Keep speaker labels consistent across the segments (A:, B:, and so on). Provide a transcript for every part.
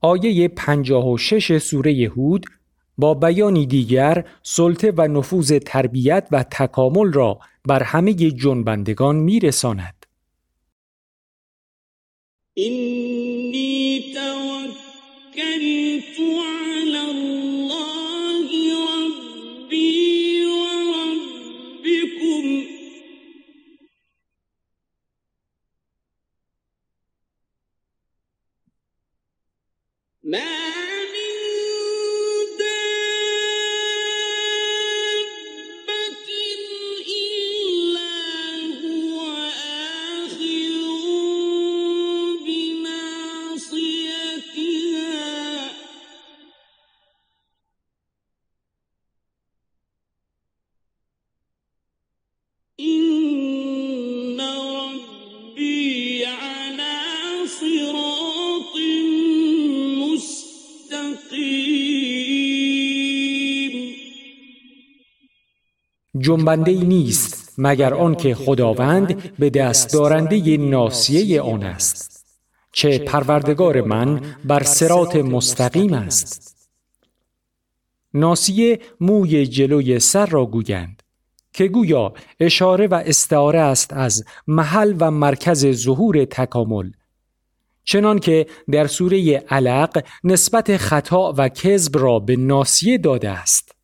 A: آیه 56 سوره هود با بیانی دیگر سلطه و نفوذ تربیت و تکامل را بر همه جنبندگان میرساند.
B: اینی توکلت
C: Man
A: جنبنده نیست مگر آنکه خداوند به دست دارنده ناسیه آن است. چه پروردگار من بر سرات مستقیم است. ناسیه موی جلوی سر را گویند که گویا اشاره و استعاره است از محل و مرکز ظهور تکامل. چنان که در سوره علق نسبت خطا و کذب را به ناسیه داده است.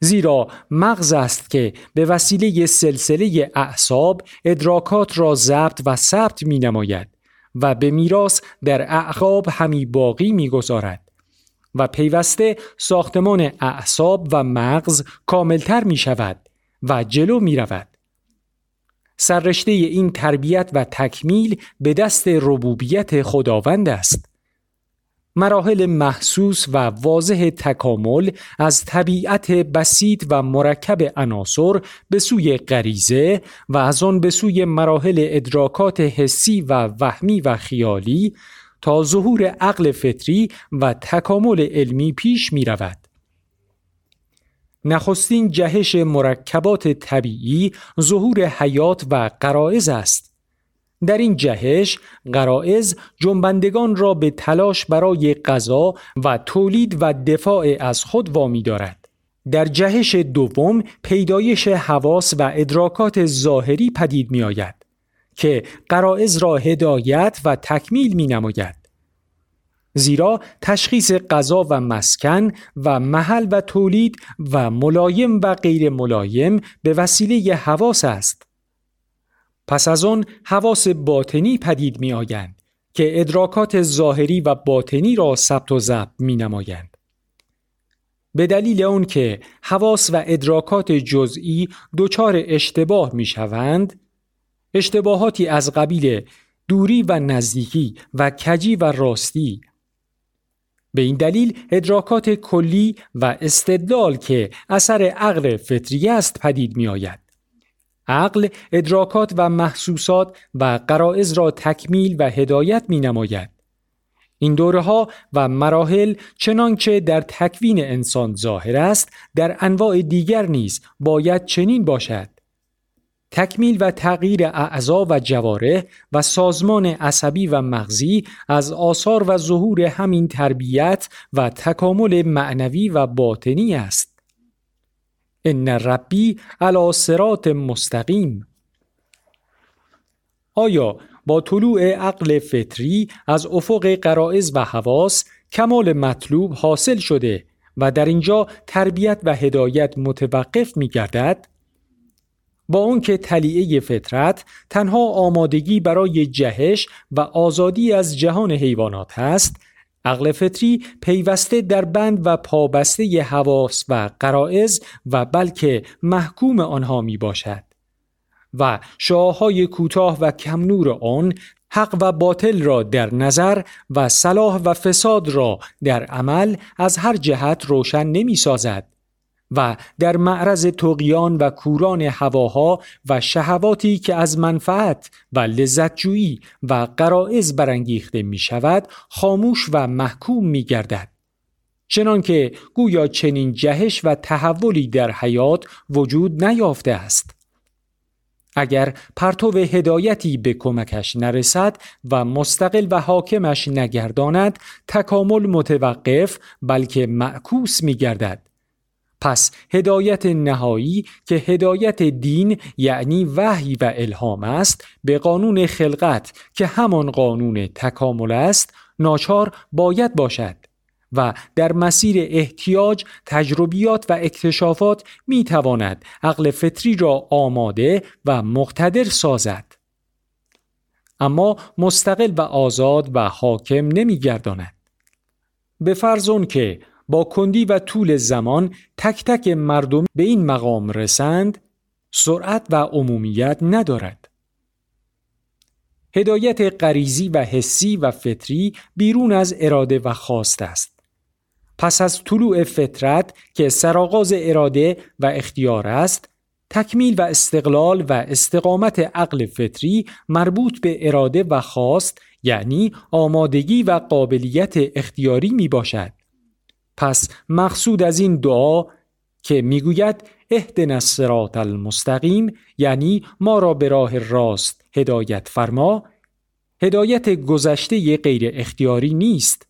A: زیرا مغز است که به وسیله سلسله اعصاب ادراکات را ضبط و ثبت می نماید و به میراث در اعقاب همی باقی می گذارد و پیوسته ساختمان اعصاب و مغز کاملتر می شود و جلو می رود. سررشته این تربیت و تکمیل به دست ربوبیت خداوند است. مراحل محسوس و واضح تکامل از طبیعت بسیط و مرکب عناصر به سوی غریزه و از آن به سوی مراحل ادراکات حسی و وهمی و خیالی تا ظهور عقل فطری و تکامل علمی پیش می رود. نخستین جهش مرکبات طبیعی ظهور حیات و قرائز است. در این جهش قرائز جنبندگان را به تلاش برای غذا و تولید و دفاع از خود وامی دارد. در جهش دوم پیدایش حواس و ادراکات ظاهری پدید می آید که قرائز را هدایت و تکمیل می نماید. زیرا تشخیص غذا و مسکن و محل و تولید و ملایم و غیر ملایم به وسیله حواس است. پس از آن حواس باطنی پدید می آیند که ادراکات ظاهری و باطنی را ثبت و ضبط می نمایند. به دلیل اون که حواس و ادراکات جزئی دچار اشتباه می شوند، اشتباهاتی از قبیل دوری و نزدیکی و کجی و راستی به این دلیل ادراکات کلی و استدلال که اثر عقل فطری است پدید می آید. عقل ادراکات و محسوسات و قرائز را تکمیل و هدایت می نماید. این دوره ها و مراحل چنانچه در تکوین انسان ظاهر است در انواع دیگر نیز باید چنین باشد. تکمیل و تغییر اعضا و جواره و سازمان عصبی و مغزی از آثار و ظهور همین تربیت و تکامل معنوی و باطنی است. ان ربی علی صراط مستقیم آیا با طلوع عقل فطری از افق قرائز و حواس کمال مطلوب حاصل شده و در اینجا تربیت و هدایت متوقف می گردد؟ با اون که تلیعه فطرت تنها آمادگی برای جهش و آزادی از جهان حیوانات است عقل فطری پیوسته در بند و پابسته حواس و قرائز و بلکه محکوم آنها می باشد و شاههای کوتاه و کم نور آن حق و باطل را در نظر و صلاح و فساد را در عمل از هر جهت روشن نمی سازد و در معرض تقیان و کوران هواها و شهواتی که از منفعت و لذتجویی و قرائز برانگیخته می شود خاموش و محکوم می گردد. چنانکه گویا چنین جهش و تحولی در حیات وجود نیافته است. اگر پرتو هدایتی به کمکش نرسد و مستقل و حاکمش نگرداند تکامل متوقف بلکه معکوس می گردد. پس هدایت نهایی که هدایت دین یعنی وحی و الهام است به قانون خلقت که همان قانون تکامل است ناچار باید باشد و در مسیر احتیاج تجربیات و اکتشافات می تواند عقل فطری را آماده و مقتدر سازد اما مستقل و آزاد و حاکم نمی گرداند. به فرض که با کندی و طول زمان تک تک مردم به این مقام رسند سرعت و عمومیت ندارد. هدایت غریزی و حسی و فطری بیرون از اراده و خواست است. پس از طلوع فطرت که سرآغاز اراده و اختیار است، تکمیل و استقلال و استقامت عقل فطری مربوط به اراده و خواست یعنی آمادگی و قابلیت اختیاری می باشد. پس مقصود از این دعا که می‌گوید اهدنا الصراط المستقیم یعنی ما را به راه راست هدایت فرما. هدایت گذشته غیر اختیاری نیست.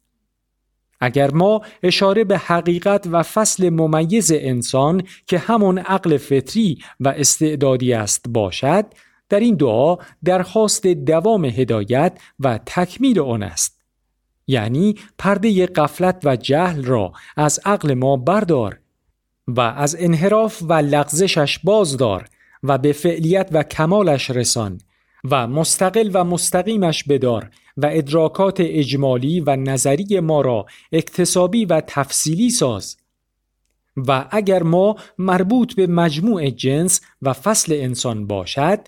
A: اگر ما اشاره به حقیقت و فصل ممیز انسان که همون عقل فطری و استعدادی است باشد در این دعا درخواست دوام هدایت و تکمیل آن است. یعنی پرده قفلت و جهل را از عقل ما بردار و از انحراف و لغزشش بازدار و به فعلیت و کمالش رسان و مستقل و مستقیمش بدار و ادراکات اجمالی و نظری ما را اکتسابی و تفصیلی ساز. و اگر ما مربوط به مجموع جنس و فصل انسان باشد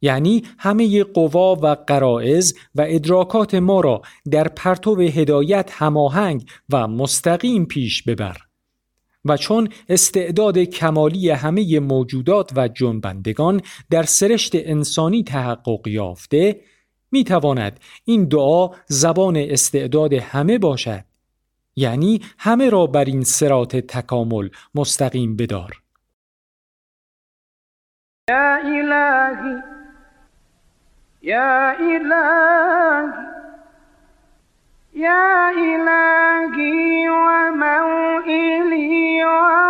A: یعنی همه قوا و قرائز و ادراکات ما را در پرتو هدایت هماهنگ و مستقیم پیش ببر. و چون استعداد کمالی همه موجودات و جنبندگان در سرشت انسانی تحقق یافته می تواند این دعا زبان استعداد همه باشد. یعنی همه را بر این سرات تکامل مستقیم بدار.
D: یا الهی يا إلهي يا إلهي وموئلي ورجائي.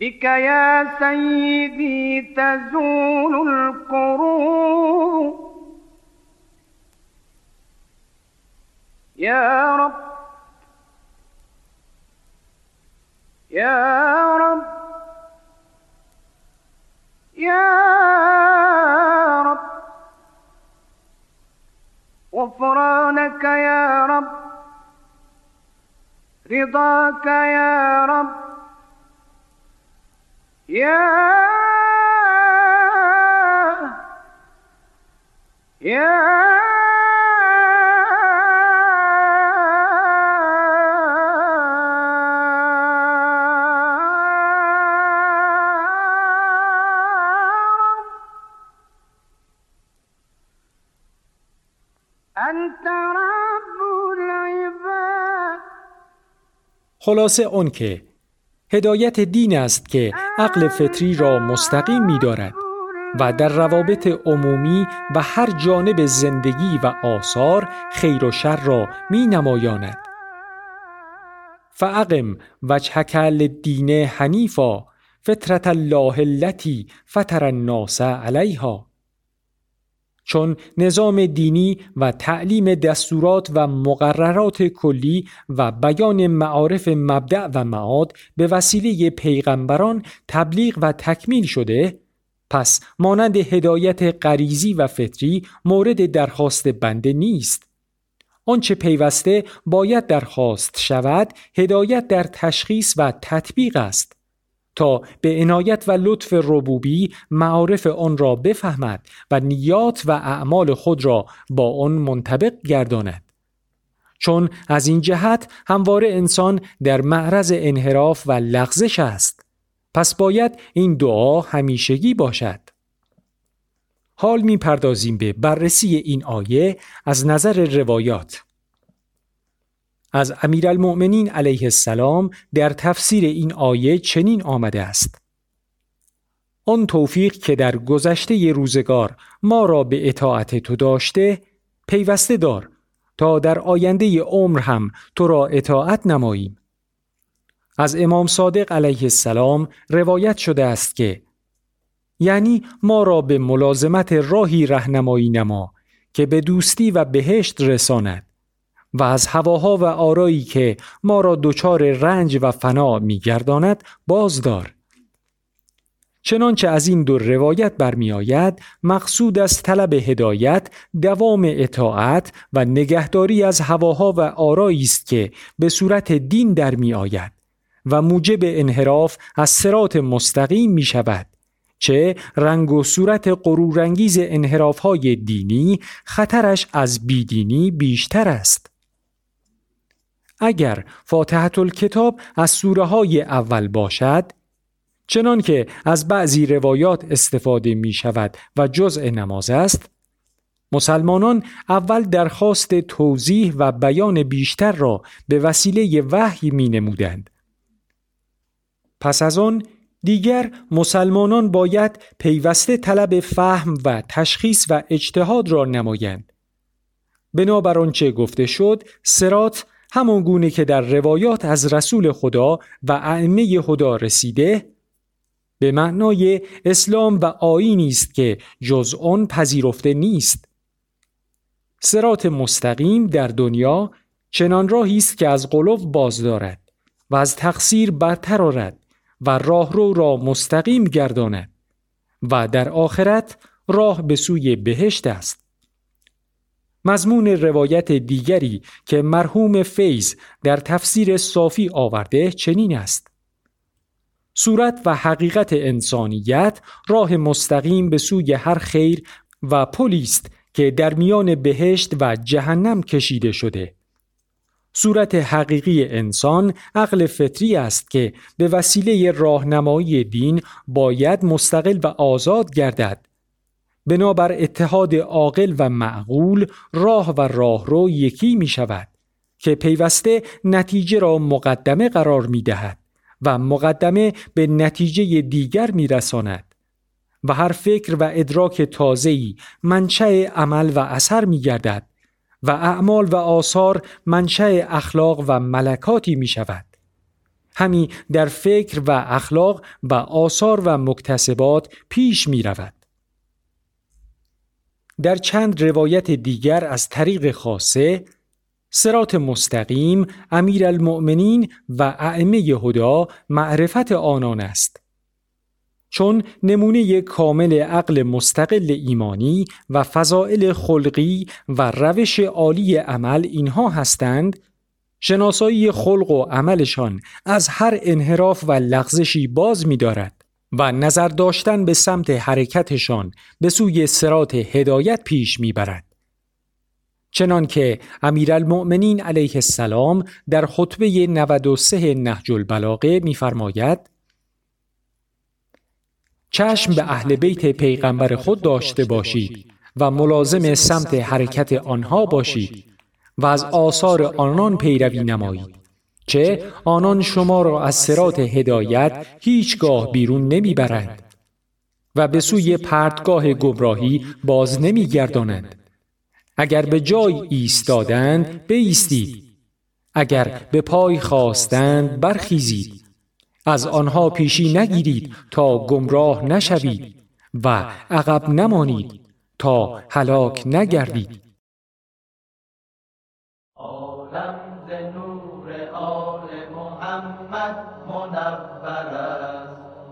D: بك يا سيدي تزول الكروب يا رب يا رب يا رب غفرانك يا رب رضاك يا رب. يا يا
A: خلاصه اون که هدایت دین است که عقل فطری را مستقیم می دارد و در روابط عمومی و هر جانب زندگی و آثار خیر و شر را می نمایاند. فعقم وجهک للدین حنیفا فطرت الله التي فطر الناس علیها چون نظام دینی و تعلیم دستورات و مقررات کلی و بیان معارف مبدع و معاد به وسیله پیغمبران تبلیغ و تکمیل شده پس مانند هدایت غریزی و فطری مورد درخواست بنده نیست. آنچه پیوسته باید درخواست شود هدایت در تشخیص و تطبیق است. تا به عنایت و لطف ربوبی معارف آن را بفهمد و نیات و اعمال خود را با آن منطبق گرداند. چون از این جهت همواره انسان در معرض انحراف و لغزش است. پس باید این دعا همیشگی باشد. حال می پردازیم به بررسی این آیه از نظر روایات. از امیرالمؤمنین علیه السلام در تفسیر این آیه چنین آمده است. آن توفیق که در گذشته روزگار ما را به اطاعت تو داشته پیوسته دار تا در آینده عمر هم تو را اطاعت نماییم. از امام صادق علیه السلام روایت شده است که یعنی ما را به ملازمت راهی رهنمایی نما که به دوستی و بهشت رساند. و از هواها و آرایی که ما را دچار رنج و فنا میگرداند بازدار چنانچه از این دو روایت برمیآید مقصود از طلب هدایت دوام اطاعت و نگهداری از هواها و آرایی است که به صورت دین در میآید و موجب انحراف از سرات مستقیم می شود چه رنگ و صورت غرورانگیز انحراف های دینی خطرش از بیدینی بیشتر است. اگر فاتحت الکتاب از سوره های اول باشد چنان که از بعضی روایات استفاده می شود و جزء نماز است مسلمانان اول درخواست توضیح و بیان بیشتر را به وسیله وحی می نمودند. پس از آن دیگر مسلمانان باید پیوسته طلب فهم و تشخیص و اجتهاد را نمایند. بنابر آنچه گفته شد سرات همان گونه که در روایات از رسول خدا و ائمه خدا رسیده به معنای اسلام و آیینی است که جز آن پذیرفته نیست. سرات مستقیم در دنیا چنان راهی است که از قلوب باز دارد و از تقصیر برتر آرد و راهرو را مستقیم گرداند و در آخرت راه به سوی بهشت است. مضمون روایت دیگری که مرحوم فیض در تفسیر صافی آورده چنین است. صورت و حقیقت انسانیت راه مستقیم به سوی هر خیر و پلیست که در میان بهشت و جهنم کشیده شده. صورت حقیقی انسان عقل فطری است که به وسیله راهنمایی دین باید مستقل و آزاد گردد. بنابر اتحاد عاقل و معقول راه و راهرو یکی می شود که پیوسته نتیجه را مقدمه قرار می دهد و مقدمه به نتیجه دیگر می رساند و هر فکر و ادراک تازه‌ای منشأ عمل و اثر می گردد و اعمال و آثار منشأ اخلاق و ملکاتی می شود. همی در فکر و اخلاق و آثار و مکتسبات پیش می رود. در چند روایت دیگر از طریق خاصه سرات مستقیم امیر المؤمنین و ائمه هدا معرفت آنان است. چون نمونه کامل عقل مستقل ایمانی و فضائل خلقی و روش عالی عمل اینها هستند شناسایی خلق و عملشان از هر انحراف و لغزشی باز می دارد و نظر داشتن به سمت حرکتشان به سوی سرات هدایت پیش می برد. چنان که امیرالمؤمنین علیه السلام در خطبه 93 نهج البلاغه می‌فرماید چشم به اهل بیت پیغمبر خود داشته باشید و ملازم سمت حرکت آنها باشید و از آثار آنان پیروی نمایید چه آنان شما را از سرات هدایت هیچگاه بیرون نمی‌برند و به سوی پرتگاه گمراهی باز نمیگردانند. اگر به جای ایستادند بایستید اگر به پای خواستند برخیزید. از آنها پیشی نگیرید تا گمراه نشوید و عقب نمانید تا هلاک نگردید.
B: منور است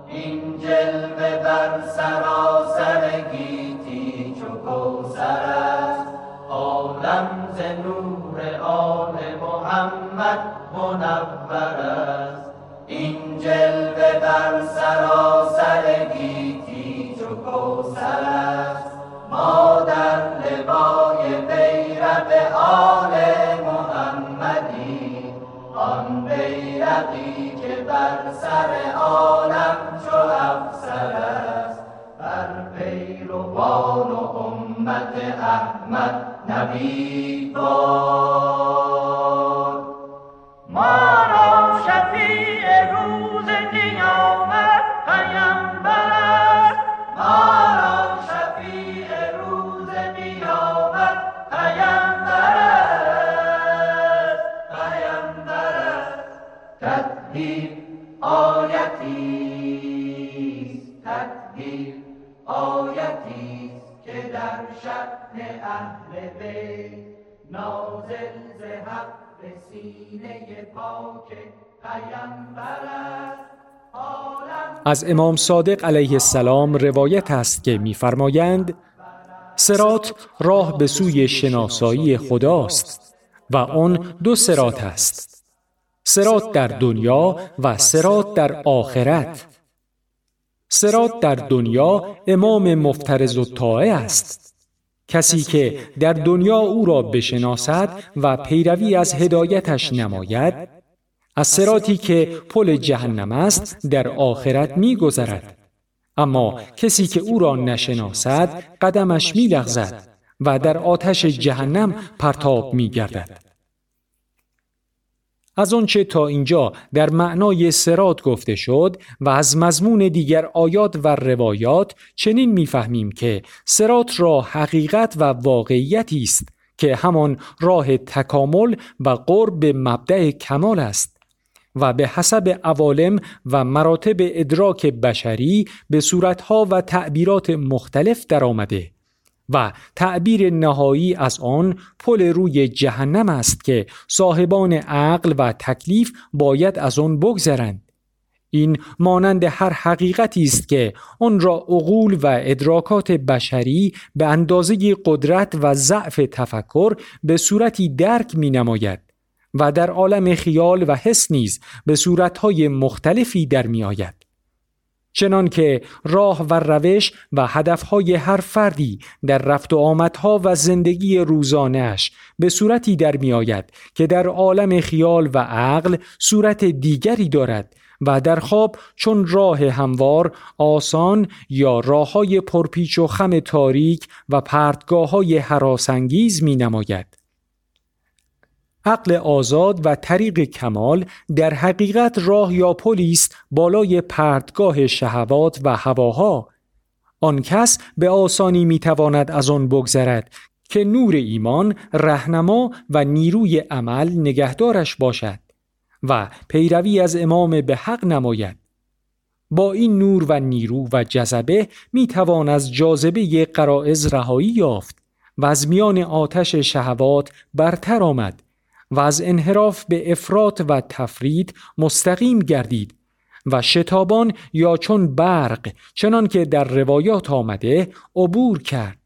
B: این جلوه بر سراسر گیتی چو کوثر است. عالم ز نور آل محمد منور است. این جلوه بر سراسر بر سر عالم چو افسر است. بر پیروان و امت احمد نبی باد ما را شفیع روز قیامت پیام
A: از امام صادق علیه السلام روایت است که میفرمایند سرات راه به سوی شناسایی خداست و آن دو سرات است سرات در دنیا و سرات در آخرت. سرات در دنیا امام مفترز و است. کسی که در دنیا او را بشناسد و پیروی از هدایتش نماید از سراتی که پل جهنم است در آخرت می گذرد. اما کسی که او را نشناسد قدمش می لغزد و در آتش جهنم پرتاب می گردد. از آنچه تا اینجا در معنای سرات گفته شد و از مضمون دیگر آیات و روایات چنین می‌فهمیم که سرات را حقیقت و واقعیتی است که همان راه تکامل و قرب به مبدع کمال است و به حسب عوالم و مراتب ادراک بشری به صورتها و تعبیرات مختلف درآمده. و تعبیر نهایی از آن پل روی جهنم است که صاحبان عقل و تکلیف باید از آن بگذرند این مانند هر حقیقتی است که آن را عقول و ادراکات بشری به اندازه قدرت و ضعف تفکر به صورتی درک می نماید و در عالم خیال و حس نیز به صورتهای مختلفی در می آید. چنان که راه و روش و هدفهای هر فردی در رفت و آمدها و زندگی روزانش به صورتی در می آید که در عالم خیال و عقل صورت دیگری دارد و در خواب چون راه هموار آسان یا راه های پرپیچ و خم تاریک و پرتگاه های حراسنگیز می نماید. عقل آزاد و طریق کمال در حقیقت راه یا پلیست بالای پرتگاه شهوات و هواها. آن کس به آسانی می‌تواند از آن بگذرد که نور ایمان رهنما و نیروی عمل نگهدارش باشد و پیروی از امام به حق نماید. با این نور و نیرو و جذبه می‌توان از جاذبه قرائز رهایی یافت و از میان آتش شهوات برتر آمد. و از انحراف به افراط و تفرید مستقیم گردید و شتابان یا چون برق چنان که در روایات آمده عبور کرد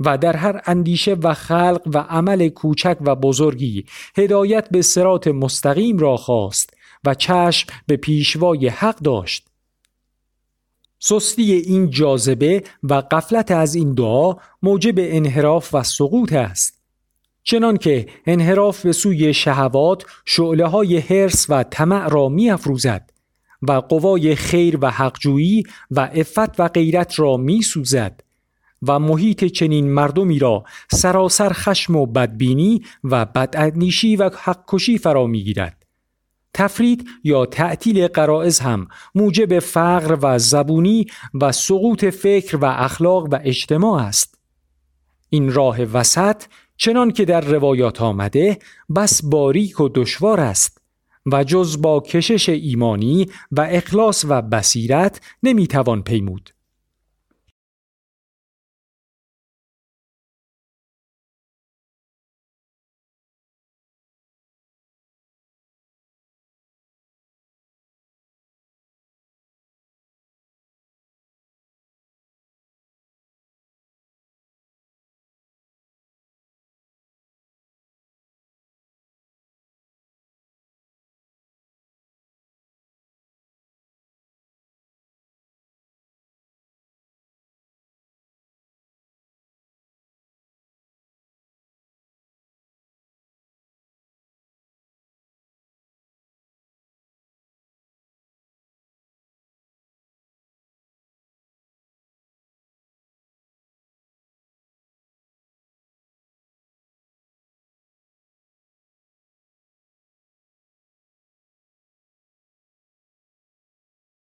A: و در هر اندیشه و خلق و عمل کوچک و بزرگی هدایت به سرات مستقیم را خواست و چشم به پیشوای حق داشت. سستی این جاذبه و قفلت از این دعا موجب انحراف و سقوط است. چنان که انحراف به سوی شهوات شعله های حرس و طمع را می افروزد و قوای خیر و حقجویی و افت و غیرت را می سوزد و محیط چنین مردمی را سراسر خشم و بدبینی و بداندیشی و حق کشی فرا می گیرد. تفرید یا تعطیل قرائز هم موجب فقر و زبونی و سقوط فکر و اخلاق و اجتماع است. این راه وسط چنان که در روایات آمده بس باریک و دشوار است و جز با کشش ایمانی و اخلاص و بصیرت نمی‌توان پیمود.